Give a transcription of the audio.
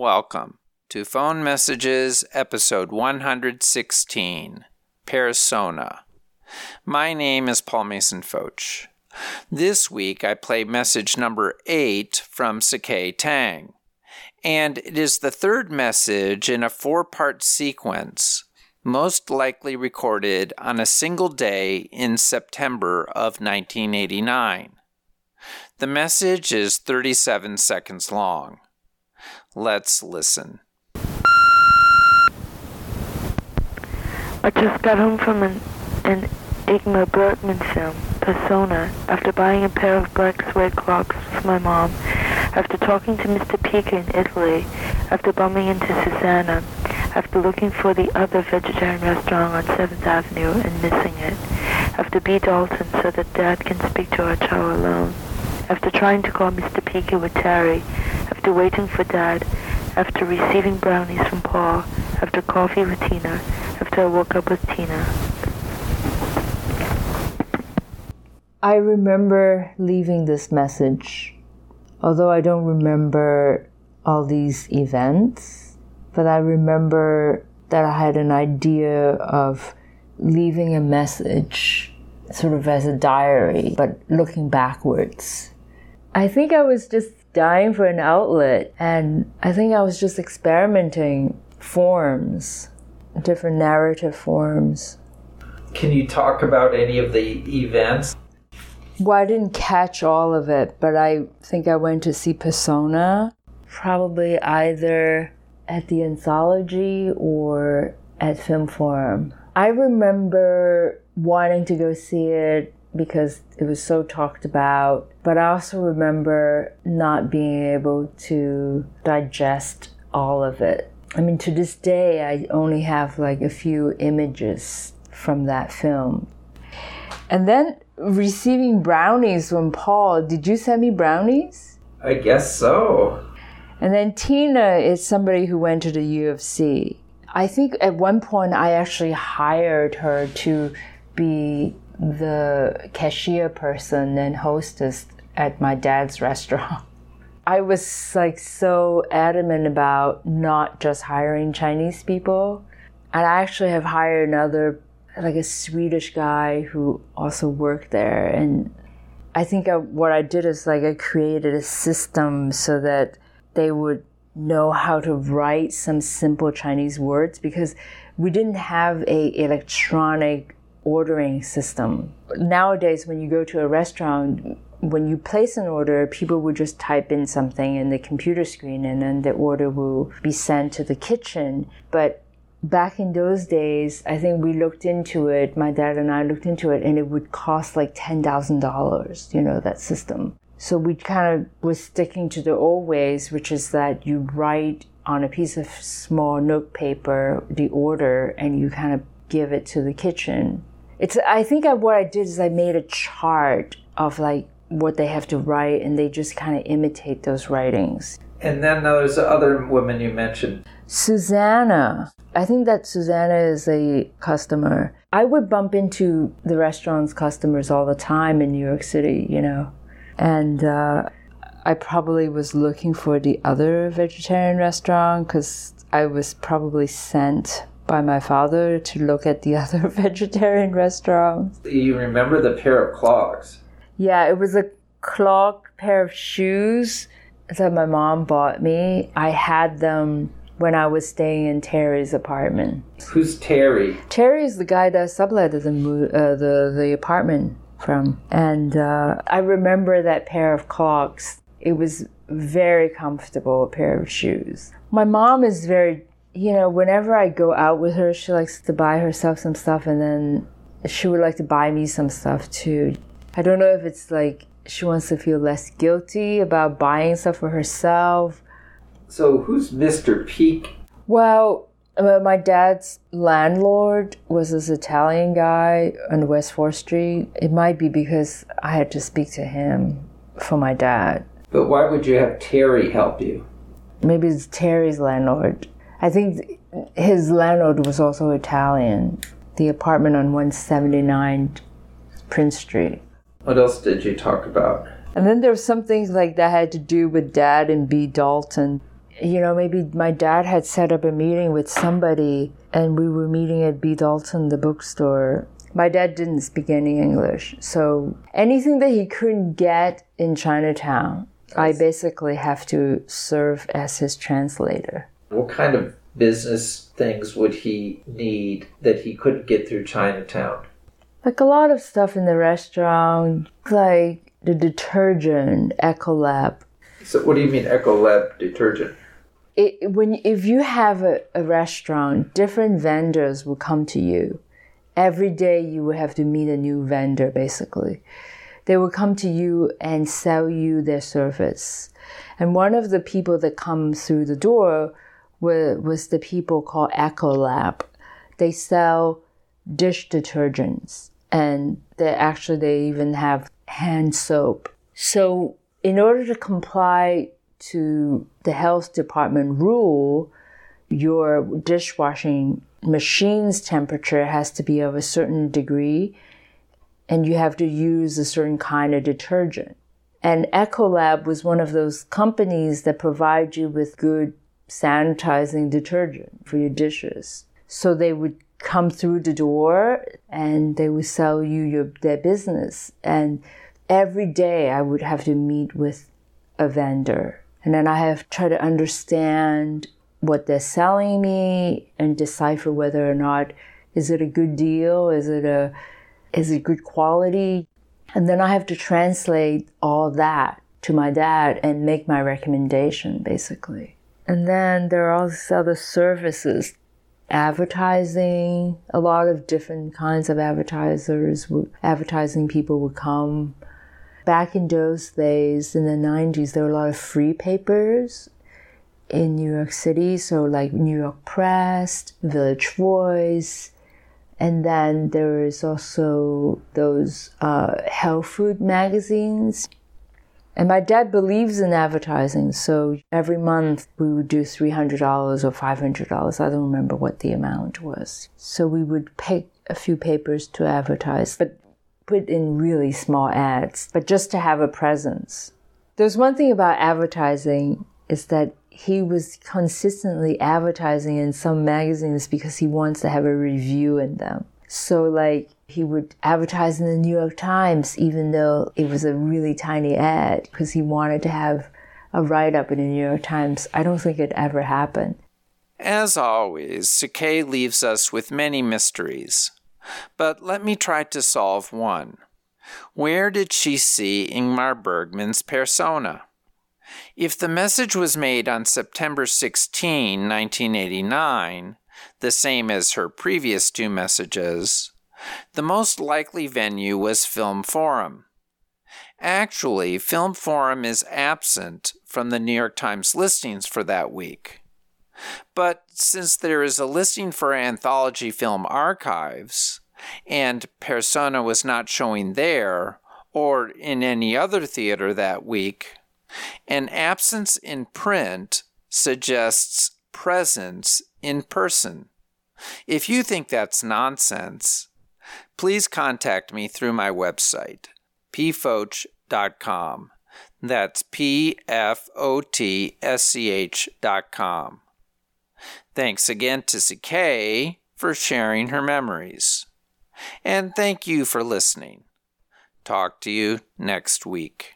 Welcome to Phone Messages, episode 116 Persona. My name is Paul Mason Fotsch. This week I play message number 8 from Sakei Tang, and it is the third message in a four part sequence, most likely recorded on a single day in September of 1989. The message is 37 seconds long. Let's listen. I just got home from an, an Ingmar Bergman film, Persona, after buying a pair of black suede clogs for my mom, after talking to Mr. Pika in Italy, after bumping into Susanna, after looking for the other vegetarian restaurant on 7th Avenue and missing it, after B. Dalton so that Dad can speak to our child alone, after trying to call Mr. Pika with Terry, after waiting for Dad, after receiving brownies from Paul, after coffee with Tina, after I woke up with Tina. I remember leaving this message, although I don't remember all these events, but I remember that I had an idea of leaving a message sort of as a diary, but looking backwards. I think I was just dying for an outlet, and I think I was just experimenting forms, different narrative forms. Can you talk about any of the events? Well, I didn't catch all of it, but I think I went to see Persona, probably either at the anthology or at Film Forum. I remember wanting to go see it because it was so talked about, but I also remember not being able to digest all of it. I mean, to this day, I only have like a few images from that film. And then receiving brownies from Paul. Did you send me brownies? I guess so. And then Tina is somebody who went to the U of C. I think at one point I actually hired her to be the cashier person and hostess at my dad's restaurant. I was like so adamant about not just hiring Chinese people. And I actually have hired another like a Swedish guy who also worked there. And I think I, what I did is like I created a system so that they would know how to write some simple Chinese words because we didn't have a electronic ordering system. Nowadays, when you go to a restaurant, when you place an order, people would just type in something in the computer screen and then the order will be sent to the kitchen. But back in those days, I think we looked into it, my dad and I looked into it, and it would cost like $10,000, you know, that system. So we kind of was sticking to the old ways, which is that you write on a piece of small note paper the order and you kind of give it to the kitchen. It's, I think I, what I did is I made a chart of like what they have to write and they just kind of imitate those writings. And then there's the other women you mentioned. Susanna. I think that Susanna is a customer. I would bump into the restaurant's customers all the time in New York City, you know. And uh, I probably was looking for the other vegetarian restaurant because I was probably sent by my father to look at the other vegetarian restaurants. You remember the pair of clogs? Yeah, it was a clog pair of shoes that my mom bought me. I had them when I was staying in Terry's apartment. Who's Terry? Terry is the guy that subletted the uh, the the apartment from, and uh, I remember that pair of clogs. It was very comfortable pair of shoes. My mom is very, you know, whenever I go out with her, she likes to buy herself some stuff, and then she would like to buy me some stuff too. I don't know if it's like she wants to feel less guilty about buying stuff for herself. So who's Mr. Peak? Well, my dad's landlord was this Italian guy on West 4th Street. It might be because I had to speak to him for my dad. But why would you have Terry help you? Maybe it's Terry's landlord. I think his landlord was also Italian. The apartment on 179 Prince Street. What else did you talk about? And then there were some things like that had to do with dad and B. Dalton. you know, maybe my dad had set up a meeting with somebody and we were meeting at B. Dalton, the bookstore. My dad didn't speak any English. So anything that he couldn't get in Chinatown, I basically have to serve as his translator. What kind of business things would he need that he couldn't get through Chinatown? Like a lot of stuff in the restaurant, like the detergent, Ecolab. So, what do you mean, Ecolab detergent? It, when if you have a, a restaurant, different vendors will come to you. Every day you will have to meet a new vendor, basically. They will come to you and sell you their service. And one of the people that come through the door was, the people called Ecolab. They sell dish detergents and they actually they even have hand soap. So in order to comply to the health department rule, your dishwashing machine's temperature has to be of a certain degree and you have to use a certain kind of detergent. And Ecolab was one of those companies that provide you with good sanitizing detergent for your dishes. So they would come through the door and they would sell you your, their business. And every day I would have to meet with a vendor. And then I have try to understand what they're selling me and decipher whether or not is it a good deal? Is it a is it good quality? And then I have to translate all that to my dad and make my recommendation basically. And then there are all these other services advertising. A lot of different kinds of advertisers, advertising people would come. Back in those days, in the 90s, there were a lot of free papers in New York City. So, like New York Press, Village Voice. And then there is also those uh, health food magazines. And my dad believes in advertising, so every month we would do $300 or $500. I don't remember what the amount was. So we would pick a few papers to advertise, but put in really small ads, but just to have a presence. There's one thing about advertising is that he was consistently advertising in some magazines because he wants to have a review in them. So like he would advertise in the New York Times, even though it was a really tiny ad, because he wanted to have a write up in the New York Times. I don't think it ever happened. As always, Sakay leaves us with many mysteries. But let me try to solve one. Where did she see Ingmar Bergman's persona? If the message was made on September 16, 1989, the same as her previous two messages, the most likely venue was Film Forum. Actually, Film Forum is absent from the New York Times listings for that week. But since there is a listing for Anthology Film Archives, and Persona was not showing there or in any other theater that week, an absence in print suggests presence in person. If you think that's nonsense, please contact me through my website, pfotsch.com. That's P F O T S C H.com. Thanks again to Sakay for sharing her memories. And thank you for listening. Talk to you next week.